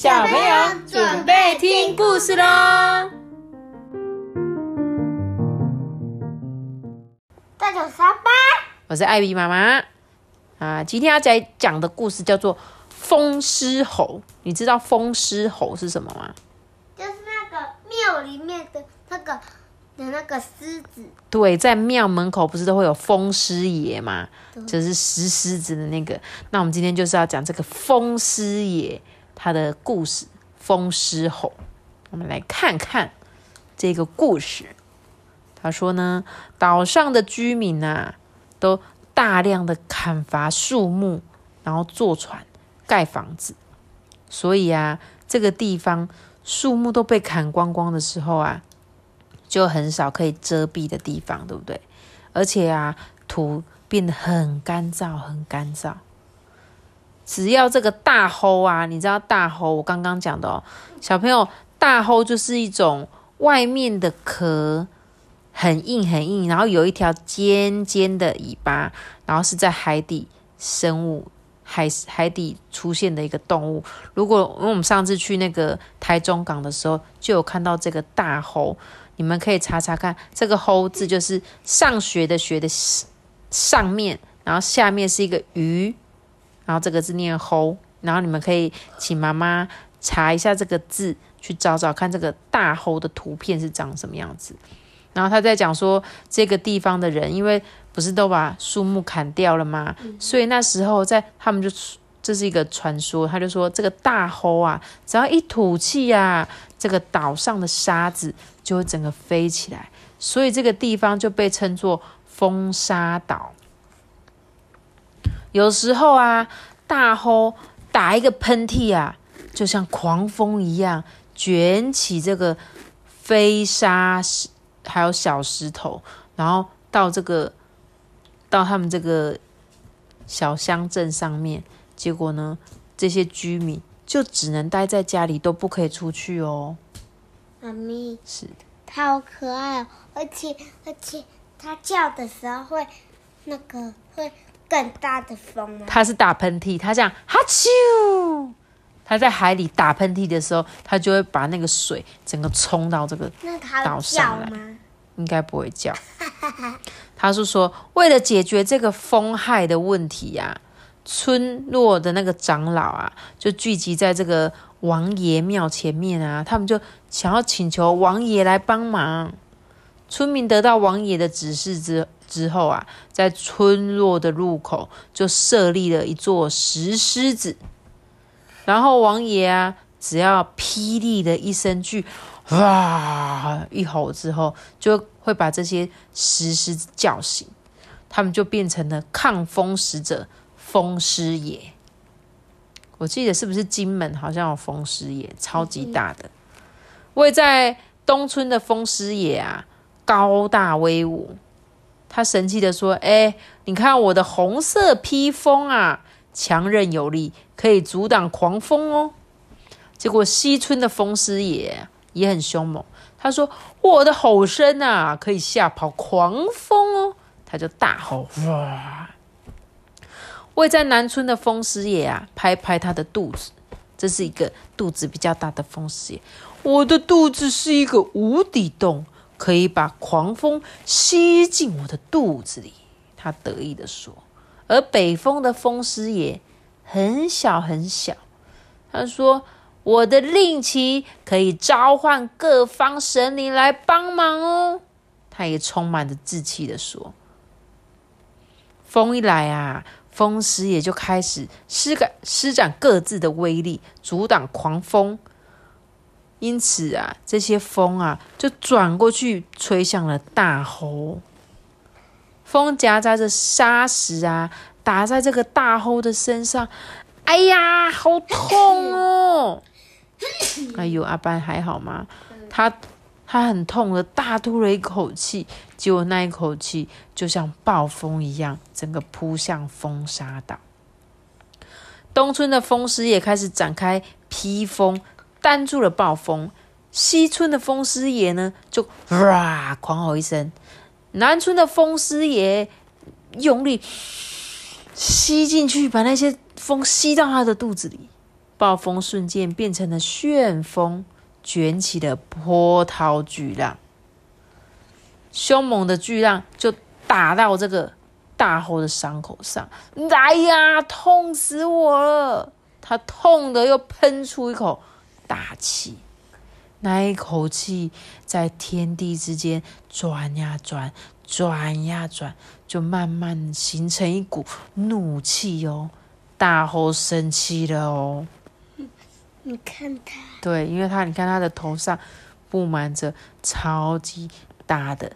小朋友准备听故事喽！大家三八，我是艾比妈妈啊。今天要讲讲的故事叫做《风狮吼》。你知道风狮吼是什么吗？就是那个庙里面的那个的那个狮子。对，在庙门口不是都会有风狮爷吗？就是石狮子的那个。那我们今天就是要讲这个风狮爷他的故事，《风狮吼》。我们来看看这个故事。他说呢，岛上的居民啊，都大量的砍伐树木，然后坐船盖房子。所以啊，这个地方树木都被砍光光的时候啊，就很少可以遮蔽的地方，对不对？而且啊，土变得很干燥，很干燥。只要这个大吼啊，你知道大吼，我刚刚讲的哦，小朋友，大吼就是一种外面的壳很硬很硬，然后有一条尖尖的尾巴，然后是在海底生物海海底出现的一个动物。如果因为我们上次去那个台中港的时候，就有看到这个大吼，你们可以查查看，这个吼字就是上学的学的上面，然后下面是一个鱼。然后这个字念“吼”，然后你们可以请妈妈查一下这个字，去找找看这个大吼的图片是长什么样子。然后他在讲说，这个地方的人，因为不是都把树木砍掉了吗？所以那时候在他们就这是一个传说，他就说这个大吼啊，只要一吐气啊，这个岛上的沙子就会整个飞起来，所以这个地方就被称作风沙岛。有时候啊，大吼打一个喷嚏啊，就像狂风一样卷起这个飞沙石，还有小石头，然后到这个到他们这个小乡镇上面。结果呢，这些居民就只能待在家里，都不可以出去哦。妈咪是，它好可爱哦，而且而且它叫的时候会那个会。更大的风吗？它是打喷嚏，它这样哈啾，它在海里打喷嚏的时候，它就会把那个水整个冲到这个岛上来。应该不会叫。他是说，为了解决这个风害的问题呀，村落的那个长老啊，就聚集在这个王爷庙前面啊，他们就想要请求王爷来帮忙。村民得到王爷的指示之之后啊，在村落的入口就设立了一座石狮子，然后王爷啊，只要霹雳的一声巨“哇”一吼之后，就会把这些石狮子叫醒，他们就变成了抗风使者风狮爷。我记得是不是金门好像有风狮爷，超级大的，位在东村的风狮爷啊。高大威武，他神气的说：“哎，你看我的红色披风啊，强韧有力，可以阻挡狂风哦。”结果西村的风师爷也很凶猛，他说：“我的吼声啊，可以吓跑狂风哦。”他就大吼：“哇！”位在南村的风师爷啊，拍拍他的肚子，这是一个肚子比较大的风师爷，我的肚子是一个无底洞。可以把狂风吸进我的肚子里，他得意的说。而北风的风师爷很小很小，他说：“我的令旗可以召唤各方神灵来帮忙哦。”他也充满着志气的说。风一来啊，风师爷就开始施展施展各自的威力，阻挡狂风。因此啊，这些风啊，就转过去吹向了大吼。风夹杂着沙石啊，打在这个大吼的身上。哎呀，好痛哦！哎呦，阿班还好吗？他他很痛的，大吐了一口气。结果那一口气就像暴风一样，整个扑向风沙岛。东村的风师也开始展开披风。担住了暴风，西村的风师爷呢，就哇狂吼一声；南村的风师爷用力吸进去，把那些风吸到他的肚子里。暴风瞬间变成了旋风，卷起了波涛巨浪。凶猛的巨浪就打到这个大猴的伤口上，哎呀，痛死我了！他痛的又喷出一口大气，那一口气在天地之间转呀转，转呀转，就慢慢形成一股怒气哦。大吼生气了哦。你看他，对，因为他你看他的头上布满着超级大的。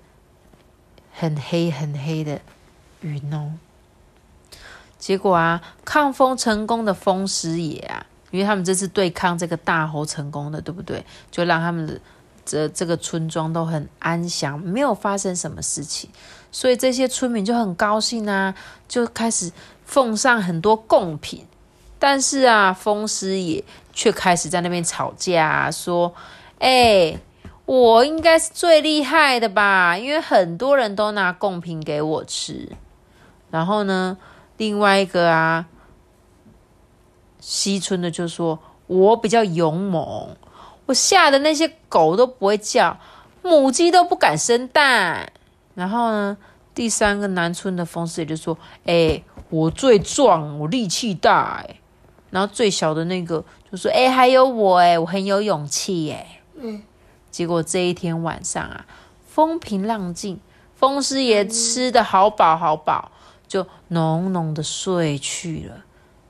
很黑很黑的云哦，结果啊，抗风成功的风师爷啊，因为他们这次对抗这个大猴成功的，对不对？就让他们的这这个村庄都很安详，没有发生什么事情，所以这些村民就很高兴啊，就开始奉上很多贡品。但是啊，风师爷却开始在那边吵架，说：“哎。”我应该是最厉害的吧，因为很多人都拿贡品给我吃。然后呢，另外一个啊，西村的就说：“我比较勇猛，我吓得那些狗都不会叫，母鸡都不敢生蛋。”然后呢，第三个南村的风师也就说：“哎，我最壮，我力气大。”哎，然后最小的那个就说：“哎，还有我，哎，我很有勇气。”哎，嗯。结果这一天晚上啊，风平浪静，风师爷吃的好饱好饱，就浓浓的睡去了。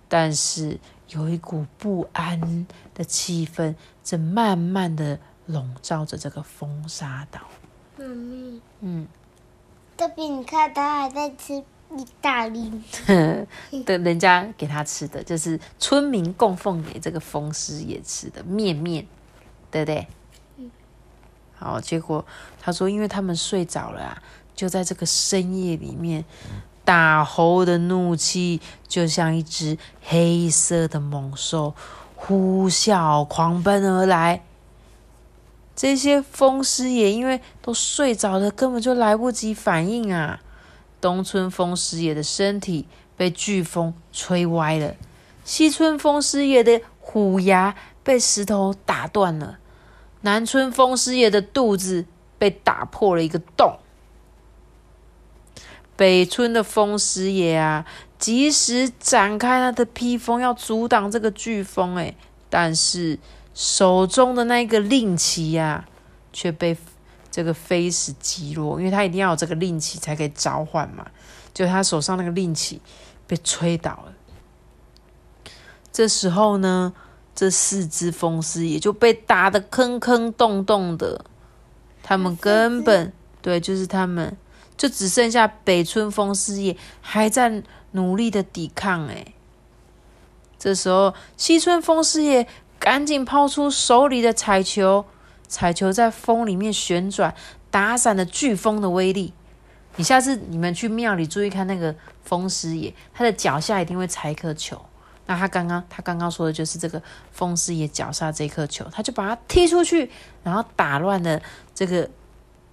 但是有一股不安的气氛正慢慢的笼罩着这个风沙岛。妈咪，嗯，这边你看，他还在吃意大利，的人家给他吃的，就是村民供奉给这个风师爷吃的面面，对不对？好，结果他说，因为他们睡着了啊，就在这个深夜里面，大猴的怒气就像一只黑色的猛兽呼啸狂奔而来。这些风师爷因为都睡着了，根本就来不及反应啊！东村风师爷的身体被飓风吹歪了，西村风师爷的虎牙被石头打断了。南村风师爷的肚子被打破了一个洞，北村的风师爷啊，及时展开他的披风要阻挡这个飓风，哎，但是手中的那个令旗呀，却被这个飞石击落，因为他一定要有这个令旗才可以召唤嘛，就他手上那个令旗被吹倒了。这时候呢？这四只风狮也就被打得坑坑洞洞的，他们根本对，就是他们，就只剩下北村风师爷还在努力的抵抗。哎，这时候西村风师爷赶紧抛出手里的彩球，彩球在风里面旋转，打散了飓风的威力。你下次你们去庙里注意看那个风师爷，他的脚下一定会踩一颗球。那他刚刚他刚刚说的就是这个风师爷脚下这颗球，他就把它踢出去，然后打乱了这个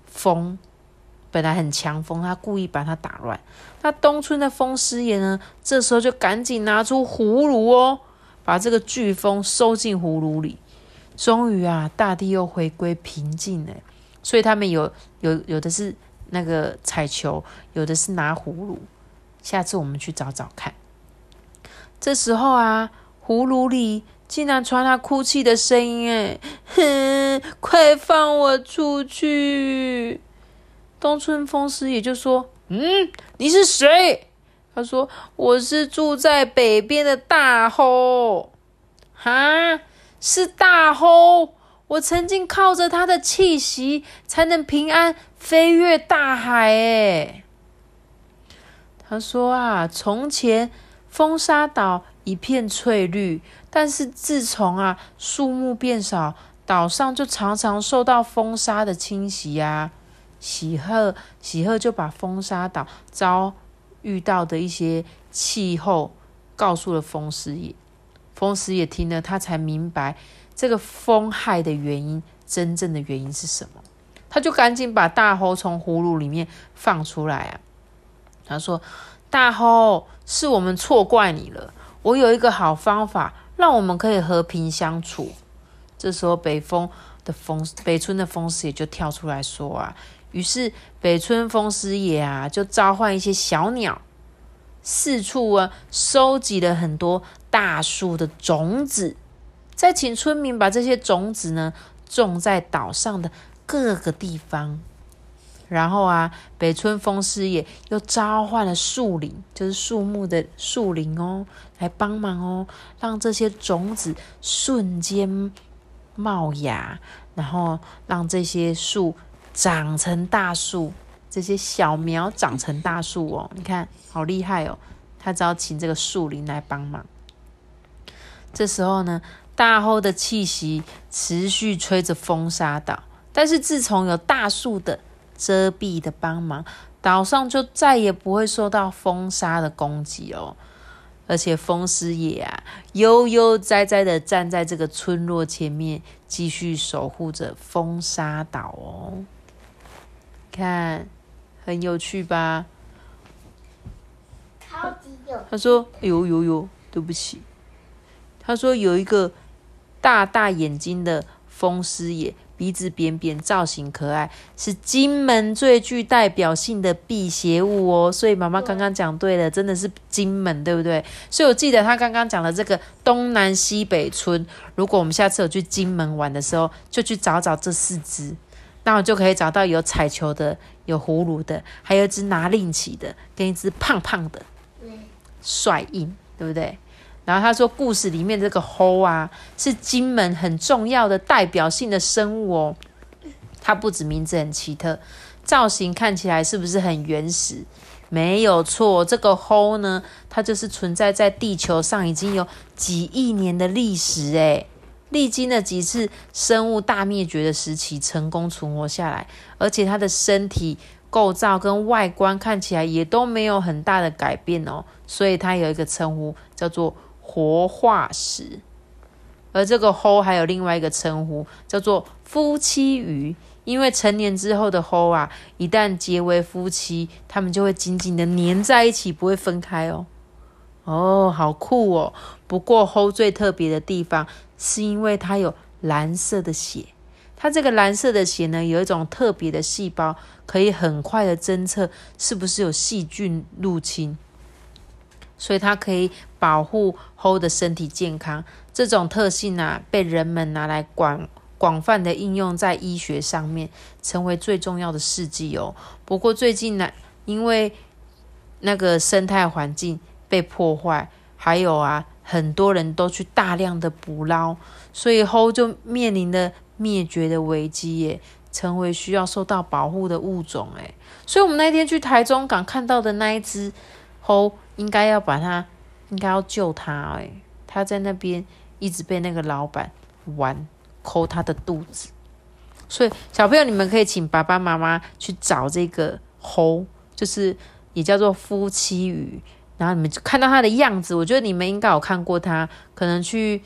风。本来很强风，他故意把它打乱。那东村的风师爷呢，这时候就赶紧拿出葫芦哦，把这个飓风收进葫芦里。终于啊，大地又回归平静了。所以他们有有有的是那个彩球，有的是拿葫芦。下次我们去找找看。这时候啊，葫芦里竟然传来哭泣的声音，哎，哼，快放我出去！东村风师也就说：“嗯，你是谁？”他说：“我是住在北边的大吼。”哈，是大吼！我曾经靠着他的气息才能平安飞越大海，哎。他说啊，从前。风沙岛一片翠绿，但是自从啊树木变少，岛上就常常受到风沙的侵袭啊。喜鹤喜鹤就把风沙岛遭遇到的一些气候告诉了风师爷。风师爷听了，他才明白这个风害的原因，真正的原因是什么。他就赶紧把大猴从葫芦里面放出来啊。他说。大猴，是我们错怪你了。我有一个好方法，让我们可以和平相处。这时候，北风的风北村的风师爷就跳出来说啊，于是北村风师爷啊就召唤一些小鸟，四处啊收集了很多大树的种子，再请村民把这些种子呢种在岛上的各个地方。然后啊，北村风师爷又召唤了树林，就是树木的树林哦，来帮忙哦，让这些种子瞬间冒芽，然后让这些树长成大树，这些小苗长成大树哦。你看，好厉害哦！他只要请这个树林来帮忙。这时候呢，大后的气息持续吹着风沙岛，但是自从有大树的遮蔽的帮忙，岛上就再也不会受到风沙的攻击哦。而且风师爷啊，悠悠哉哉的站在这个村落前面，继续守护着风沙岛哦。看，很有趣吧？超级有。他说：“哎呦呦呦，对不起。”他说：“有一个大大眼睛的风师爷。”鼻子扁扁，造型可爱，是金门最具代表性的辟邪物哦。所以妈妈刚刚讲对了，真的是金门，对不对？所以我记得他刚刚讲的这个东南西北村，如果我们下次有去金门玩的时候，就去找找这四只，那我就可以找到有彩球的、有葫芦的，还有一只拿令旗的，跟一只胖胖的，帅印，对不对？然后他说，故事里面这个猴啊，是金门很重要的代表性的生物哦。它不止名字很奇特，造型看起来是不是很原始？没有错，这个猴呢，它就是存在在地球上已经有几亿年的历史诶，历经了几次生物大灭绝的时期，成功存活下来，而且它的身体构造跟外观看起来也都没有很大的改变哦，所以它有一个称呼叫做。活化石，而这个猴还有另外一个称呼，叫做夫妻鱼。因为成年之后的猴啊，一旦结为夫妻，他们就会紧紧的粘在一起，不会分开哦。哦，好酷哦！不过猴最特别的地方，是因为它有蓝色的血。它这个蓝色的血呢，有一种特别的细胞，可以很快的侦测是不是有细菌入侵。所以它可以保护猴的身体健康，这种特性啊，被人们拿来广广泛的应用在医学上面，成为最重要的试剂哦。不过最近呢，因为那个生态环境被破坏，还有啊，很多人都去大量的捕捞，所以猴就面临的灭绝的危机耶，成为需要受到保护的物种诶。所以我们那天去台中港看到的那一只猴。应该要把它，应该要救它哎！它在那边一直被那个老板玩，抠它的肚子。所以小朋友，你们可以请爸爸妈妈去找这个猴，就是也叫做夫妻鱼。然后你们就看到它的样子，我觉得你们应该有看过它，可能去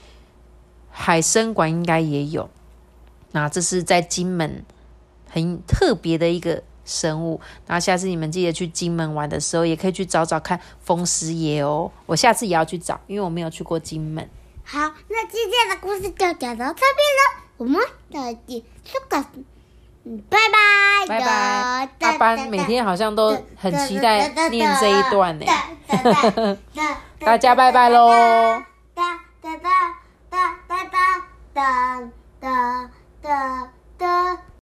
海参馆应该也有。那这是在金门很特别的一个。生物，然后下次你们记得去金门玩的时候，也可以去找找看风师爷哦。我下次也要去找，因为我没有去过金门。好，那今天的故事就讲到这边了，我们再见，拜拜，拜拜。阿班每天好像都很期待念这一段呢。大家拜拜喽。哒哒哒哒哒哒哒哒哒哒。